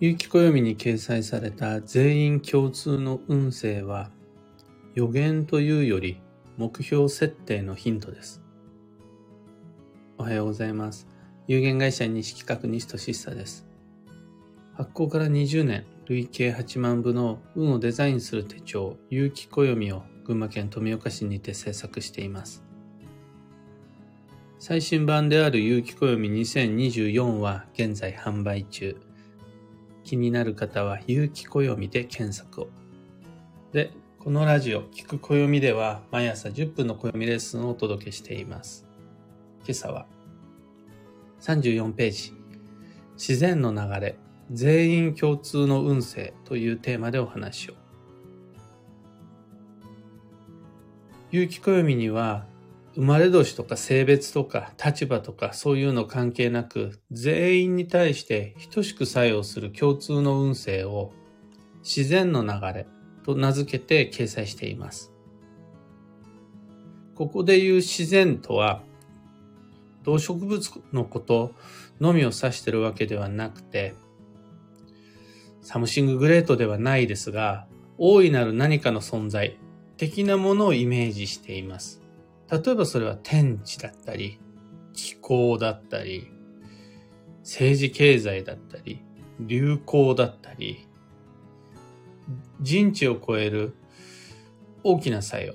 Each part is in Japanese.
有機暦に掲載された全員共通の運勢は予言というより目標設定のヒントです。おはようございます。有限会社西企画西俊久です。発行から20年、累計8万部の運をデザインする手帳、有機暦を群馬県富岡市にて制作しています。最新版である有機暦2024は現在販売中。気になる方は有機暦で検索を。で、このラジオ、聞く暦では毎朝10分の暦レッスンをお届けしています。今朝は34ページ、自然の流れ、全員共通の運勢というテーマでお話を。有機暦には生まれ年とか性別とか立場とかそういうの関係なく全員に対して等しく作用する共通の運勢を自然の流れと名付けて掲載しています。ここで言う自然とは動植物のことのみを指してるわけではなくて something great ではないですが大いなる何かの存在的なものをイメージしています。例えばそれは天地だったり、気候だったり、政治経済だったり、流行だったり、人知を超える大きな作用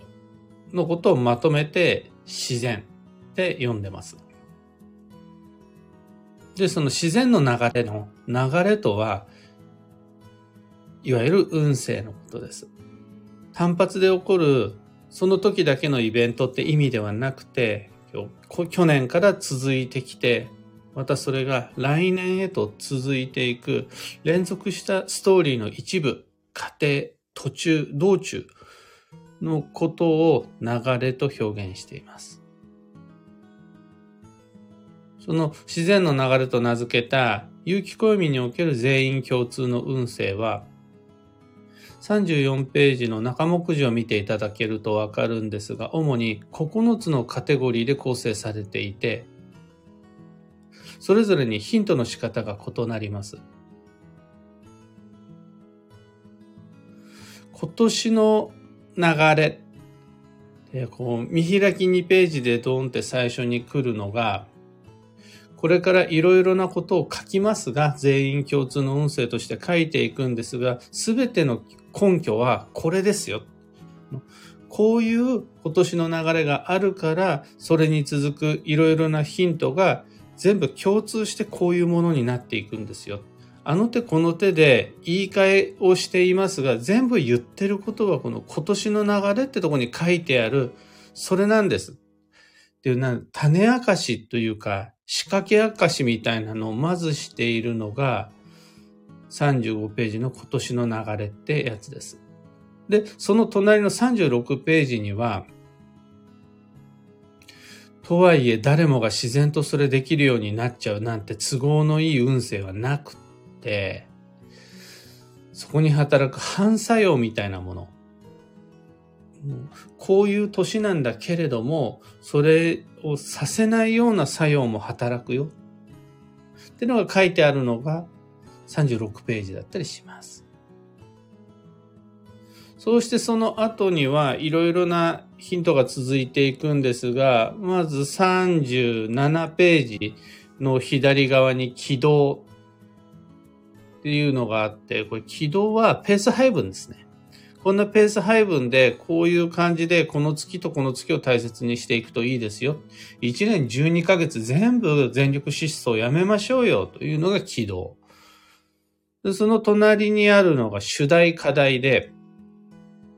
のことをまとめて自然って読んでます。で、その自然の流れの流れとは、いわゆる運勢のことです。単発で起こるその時だけのイベントって意味ではなくて、去年から続いてきて、またそれが来年へと続いていく連続したストーリーの一部、過程、途中、道中のことを流れと表現しています。その自然の流れと名付けた有機暦における全員共通の運勢は34ページの中目次を見ていただけるとわかるんですが、主に9つのカテゴリーで構成されていて、それぞれにヒントの仕方が異なります。今年の流れ、でこう見開き2ページでドーンって最初に来るのが、これからいろいろなことを書きますが、全員共通の運勢として書いていくんですが、すべての根拠はこれですよ。こういう今年の流れがあるから、それに続くいろいろなヒントが全部共通してこういうものになっていくんですよ。あの手この手で言い換えをしていますが、全部言ってることはこの今年の流れってとこに書いてある、それなんです。っていうな、種明かしというか、仕掛け明かしみたいなのをまずしているのが、35ページの今年の流れってやつです。で、その隣の36ページには、とはいえ誰もが自然とそれできるようになっちゃうなんて都合のいい運勢はなくって、そこに働く反作用みたいなもの。こういう年なんだけれども、それをさせないような作用も働くよ。ってのが書いてあるのが36ページだったりします。そうしてその後にはいろいろなヒントが続いていくんですが、まず37ページの左側に軌道っていうのがあって、これ軌道はペース配分ですね。こんなペース配分でこういう感じでこの月とこの月を大切にしていくといいですよ。1年12ヶ月全部全力疾走やめましょうよというのが軌道。でその隣にあるのが主題課題で、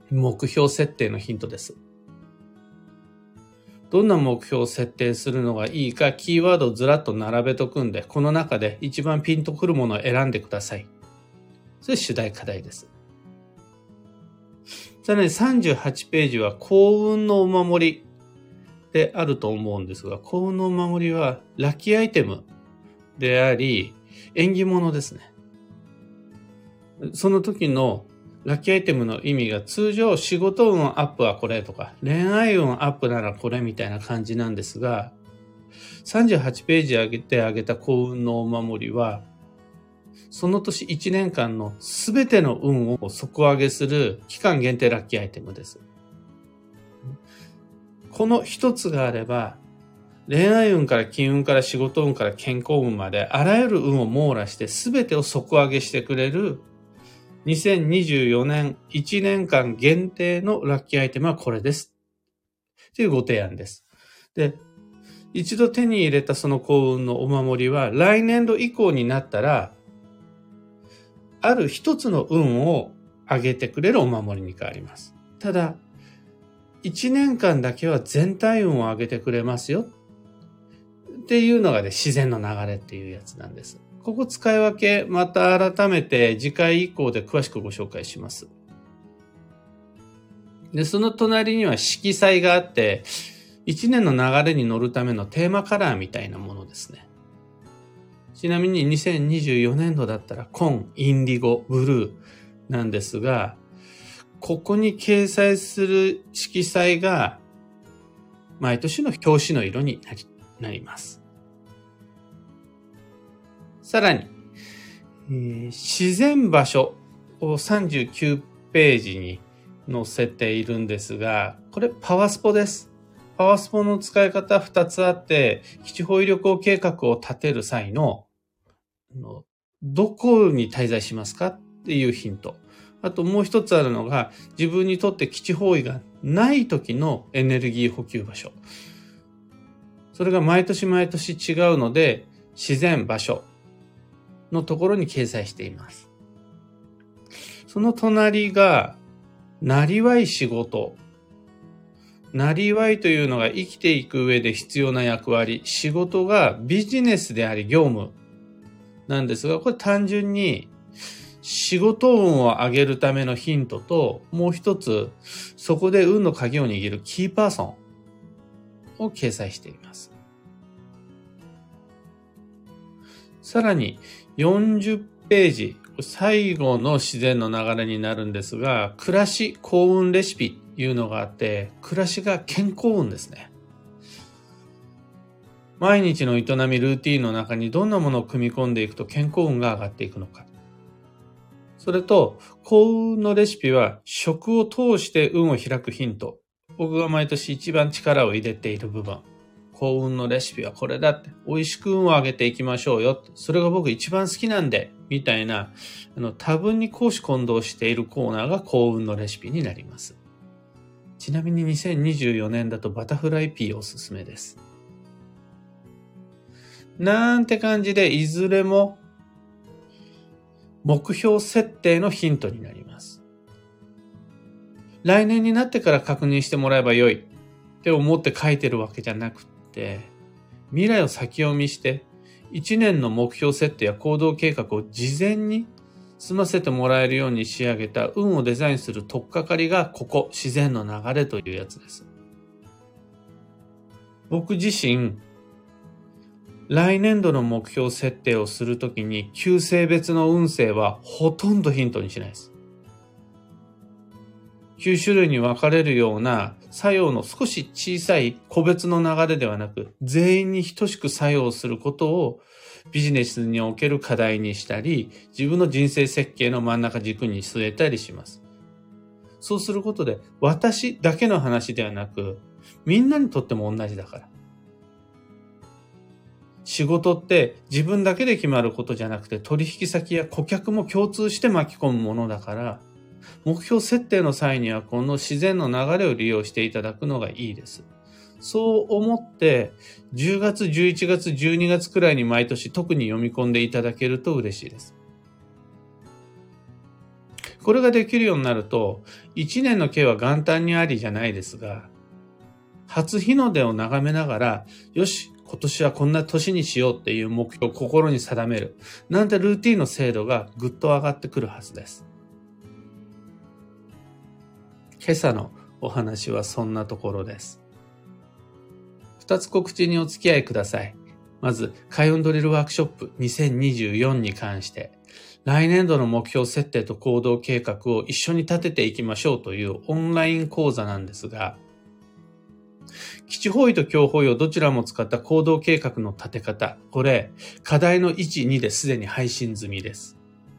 目標設定のヒントです。どんな目標を設定するのがいいか、キーワードをずらっと並べとくんで、この中で一番ピンとくるものを選んでください。それ主題課題です。さらに38ページは幸運のお守りであると思うんですが、幸運のお守りはラッキーアイテムであり、縁起物ですね。その時のラッキーアイテムの意味が通常仕事運アップはこれとか恋愛運アップならこれみたいな感じなんですが38ページ上げてあげた幸運のお守りはその年1年間のすべての運を底上げする期間限定ラッキーアイテムです。この一つがあれば、恋愛運から金運から仕事運から健康運まであらゆる運を網羅して全てを底上げしてくれる2024年1年間限定のラッキーアイテムはこれです。というご提案です。で、一度手に入れたその幸運のお守りは来年度以降になったら、ある一つの運を上げてくれるお守りに変わります。ただ、一年間だけは全体運を上げてくれますよ。っていうのがね、自然の流れっていうやつなんです。ここ使い分け、また改めて次回以降で詳しくご紹介します。で、その隣には色彩があって、一年の流れに乗るためのテーマカラーみたいなものですね。ちなみに2024年度だったら、紺、インディゴ、ブルーなんですが、ここに掲載する色彩が、毎年の表紙の色になります。さらに、えー、自然場所を39ページに載せているんですが、これパワスポです。パワスポの使い方2つあって、基地方位旅行計画を立てる際の、どこに滞在しますか？っていうヒント。あともう一つあるのが、自分にとって基地方位がない時のエネルギー補給場所。それが毎年毎年違うので、自然場所のところに掲載しています。その隣が、なりわい仕事なりわいというのが生きていく上で必要な役割、仕事がビジネスであり業務なんですが、これ単純に仕事運を上げるためのヒントと、もう一つ、そこで運の鍵を握るキーパーソンを掲載しています。さらに40ページ、最後の自然の流れになるんですが、暮らし幸運レシピというのがあって、暮らしが健康運ですね。毎日の営み、ルーティンの中にどんなものを組み込んでいくと健康運が上がっていくのか。それと、幸運のレシピは食を通して運を開くヒント。僕が毎年一番力を入れている部分。幸運のレシピはこれだって、美味しく運を上げていきましょうよ。それが僕一番好きなんで、みたいな、あの、多分に講師混同しているコーナーが幸運のレシピになります。ちなみに2024年だとバタフライピーおすすめです。なんて感じで、いずれも目標設定のヒントになります。来年になってから確認してもらえばよいって思って書いてるわけじゃなくって、未来を先読みして、1年の目標設定や行動計画を事前に済ませてもらえるように仕上げた運をデザインする取っかかりがここ、自然の流れというやつです。僕自身、来年度の目標設定をするときに、旧性別の運勢はほとんどヒントにしないです。9種類に分かれるような作用の少し小さい個別の流れではなく、全員に等しく作用することをビジネスにおける課題にしたり、自分の人生設計の真ん中軸に据えたりします。そうすることで、私だけの話ではなく、みんなにとっても同じだから。仕事って自分だけで決まることじゃなくて取引先や顧客も共通して巻き込むものだから、目標設定の際にはこの自然の流れを利用していただくのがいいです。そう思って、10月、11月、12月くらいに毎年特に読み込んでいただけると嬉しいです。これができるようになると、1年の計は元旦にありじゃないですが、初日の出を眺めながら、よし、今年はこんな年にしようっていう目標を心に定める。なんてルーティンの精度がぐっと上がってくるはずです。今朝のお話はそんなところです。二つ告知にお付き合いください。まず、開運ドリルワークショップ2024に関して、来年度の目標設定と行動計画を一緒に立てていきましょうというオンライン講座なんですが、基地方位と強方位をどちらも使った行動計画の立て方、これ、課題の1、2ですでに配信済みです。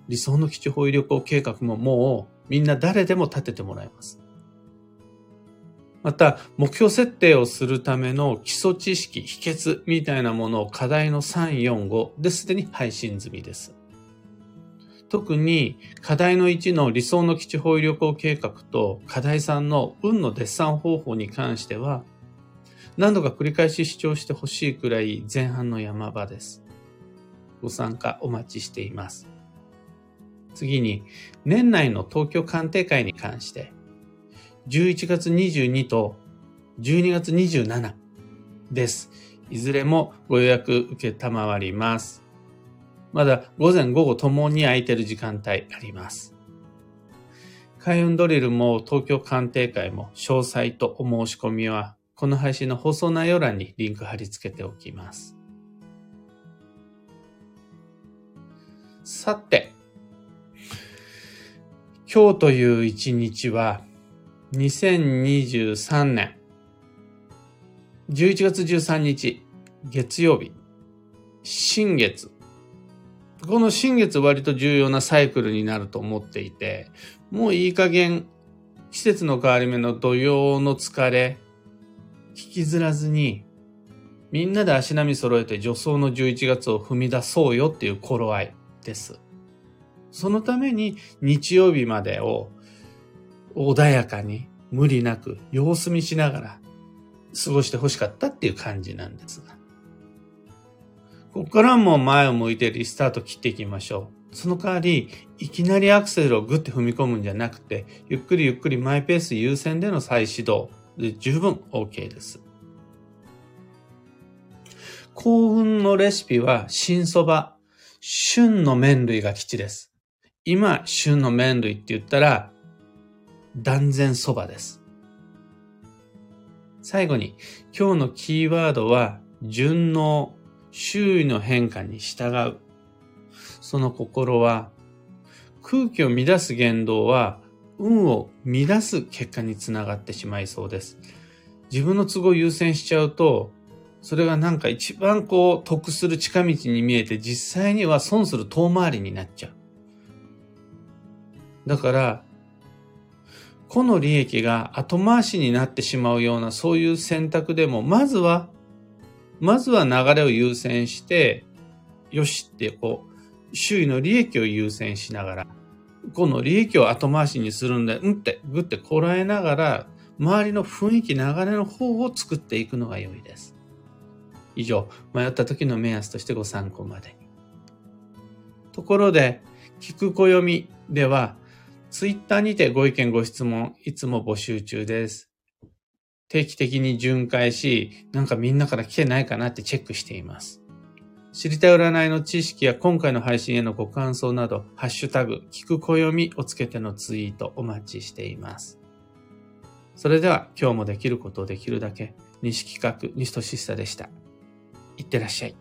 理想の基地保有旅行計画ももうみんな誰でも立ててもらえます。また、目標設定をするための基礎知識、秘訣みたいなものを課題の3、4、5ですでに配信済みです。特に課題の1の理想の基地保有旅行計画と課題3の運のデッサン方法に関しては何度か繰り返し主張してほしいくらい前半の山場です。ご参加お待ちしています。次に年内の東京鑑定会に関して11月22と12月27です。いずれもご予約受けたまわります。まだ午前午後ともに空いてる時間帯あります。開運ドリルも東京鑑定会も詳細とお申し込みはこの配信の放送内容欄にリンク貼り付けておきます。さて、今日という一日は2023年。11月13日月曜日。新月。この新月割と重要なサイクルになると思っていて、もういい加減季節の変わり目の土曜の疲れ、引きずらずに、みんなで足並み揃えて助走の11月を踏み出そうよっていう頃合いです。そのために日曜日までを穏やかに無理なく様子見しながら過ごしてほしかったっていう感じなんですが。ここからも前を向いてリスタート切っていきましょう。その代わり、いきなりアクセルをグッて踏み込むんじゃなくて、ゆっくりゆっくりマイペース優先での再始動で十分 OK です。幸運のレシピは新蕎麦、旬の麺類が基地です。今、旬の麺類って言ったら、断然蕎麦です。最後に、今日のキーワードは、順応、周囲の変化に従う。その心は、空気を乱す言動は、運を乱す結果につながってしまいそうです。自分の都合を優先しちゃうと、それがなんか一番こう得する近道に見えて実際には損する遠回りになっちゃう。だから、個の利益が後回しになってしまうようなそういう選択でも、まずはまずは流れを優先して、よしってこう、周囲の利益を優先しながら、この利益を後回しにするんで、うんって、ぐってこらえながら、周りの雰囲気、流れの方を作っていくのが良いです。以上、迷った時の目安としてご参考までに。ところで、聞く暦では、ツイッターにてご意見ご質問、いつも募集中です。定期的に巡回し、なんかみんなから来てないかなってチェックしています。知りたい占いの知識や今回の配信へのご感想など、ハッシュタグ、聞く暦をつけてのツイートお待ちしています。それでは今日もできることをできるだけ、西企画、西俊久でした。いってらっしゃい。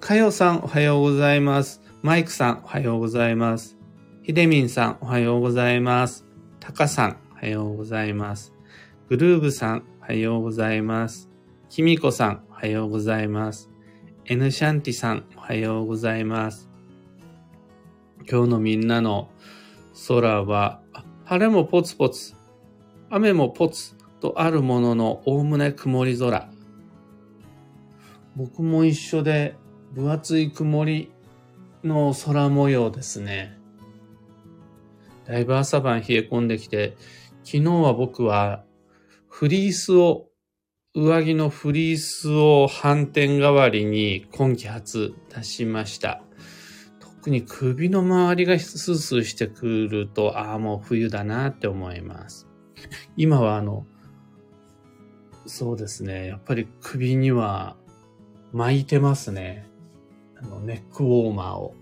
かよさんおはようございます。マイクさんおはようございます。ひでみんさん、おはようございます。たかさん、おはようございます。グルーブさん、おはようございます。きみこさん、おはようございます。エヌシャンティさん、おはようございます。今日のみんなの空は、晴れもポツポツ、雨もポツとあるものの、おおむね曇り空。僕も一緒で、分厚い曇りの空模様ですね。だいぶ朝晩冷え込んできて、昨日は僕はフリースを、上着のフリースを反転代わりに今季初出しました。特に首の周りがスースーしてくると、ああ、もう冬だなって思います。今はあの、そうですね。やっぱり首には巻いてますね。あの、ネックウォーマーを。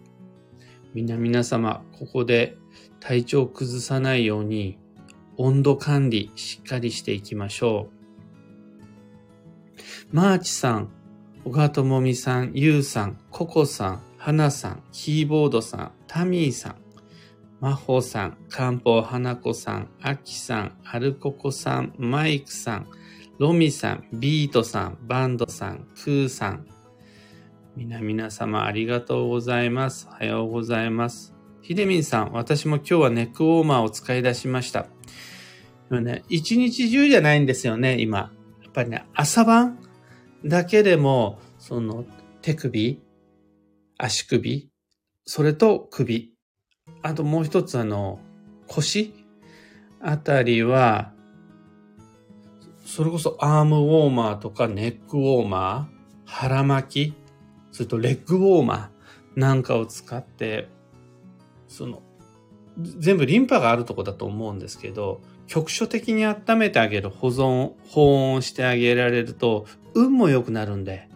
みんな皆様、ここで体調を崩さないように温度管理しっかりしていきましょう。マーチさん、小川智美さん、ゆうさん、ココさん、はなさん、キーボードさん、タミーさん、まほさん、かんぽうはなこさん、あきさん、アルココさん、マイクさん、ロミさん、ビートさん、バンドさん、クーさん、皆々様ありがとうございます。おはようございます。ひでみんさん、私も今日はネックウォーマーを使い出しました。でもね、一日中じゃないんですよね、今。やっぱりね、朝晩だけでも、その手首、足首、それと首。あともう一つあの、腰あたりは、それこそアームウォーマーとかネックウォーマー、腹巻き、それとレッグウォーマーなんかを使って、その、全部リンパがあるとこだと思うんですけど、局所的に温めてあげる、保存、保温してあげられると、運も良くなるんで、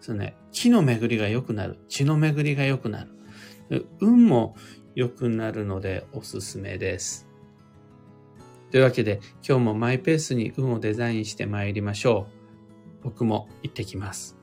そのね、気の巡りが良くなる。血の巡りが良くなる。運も良くなるのでおすすめです。というわけで今日もマイペースに運をデザインして参りましょう。僕も行ってきます。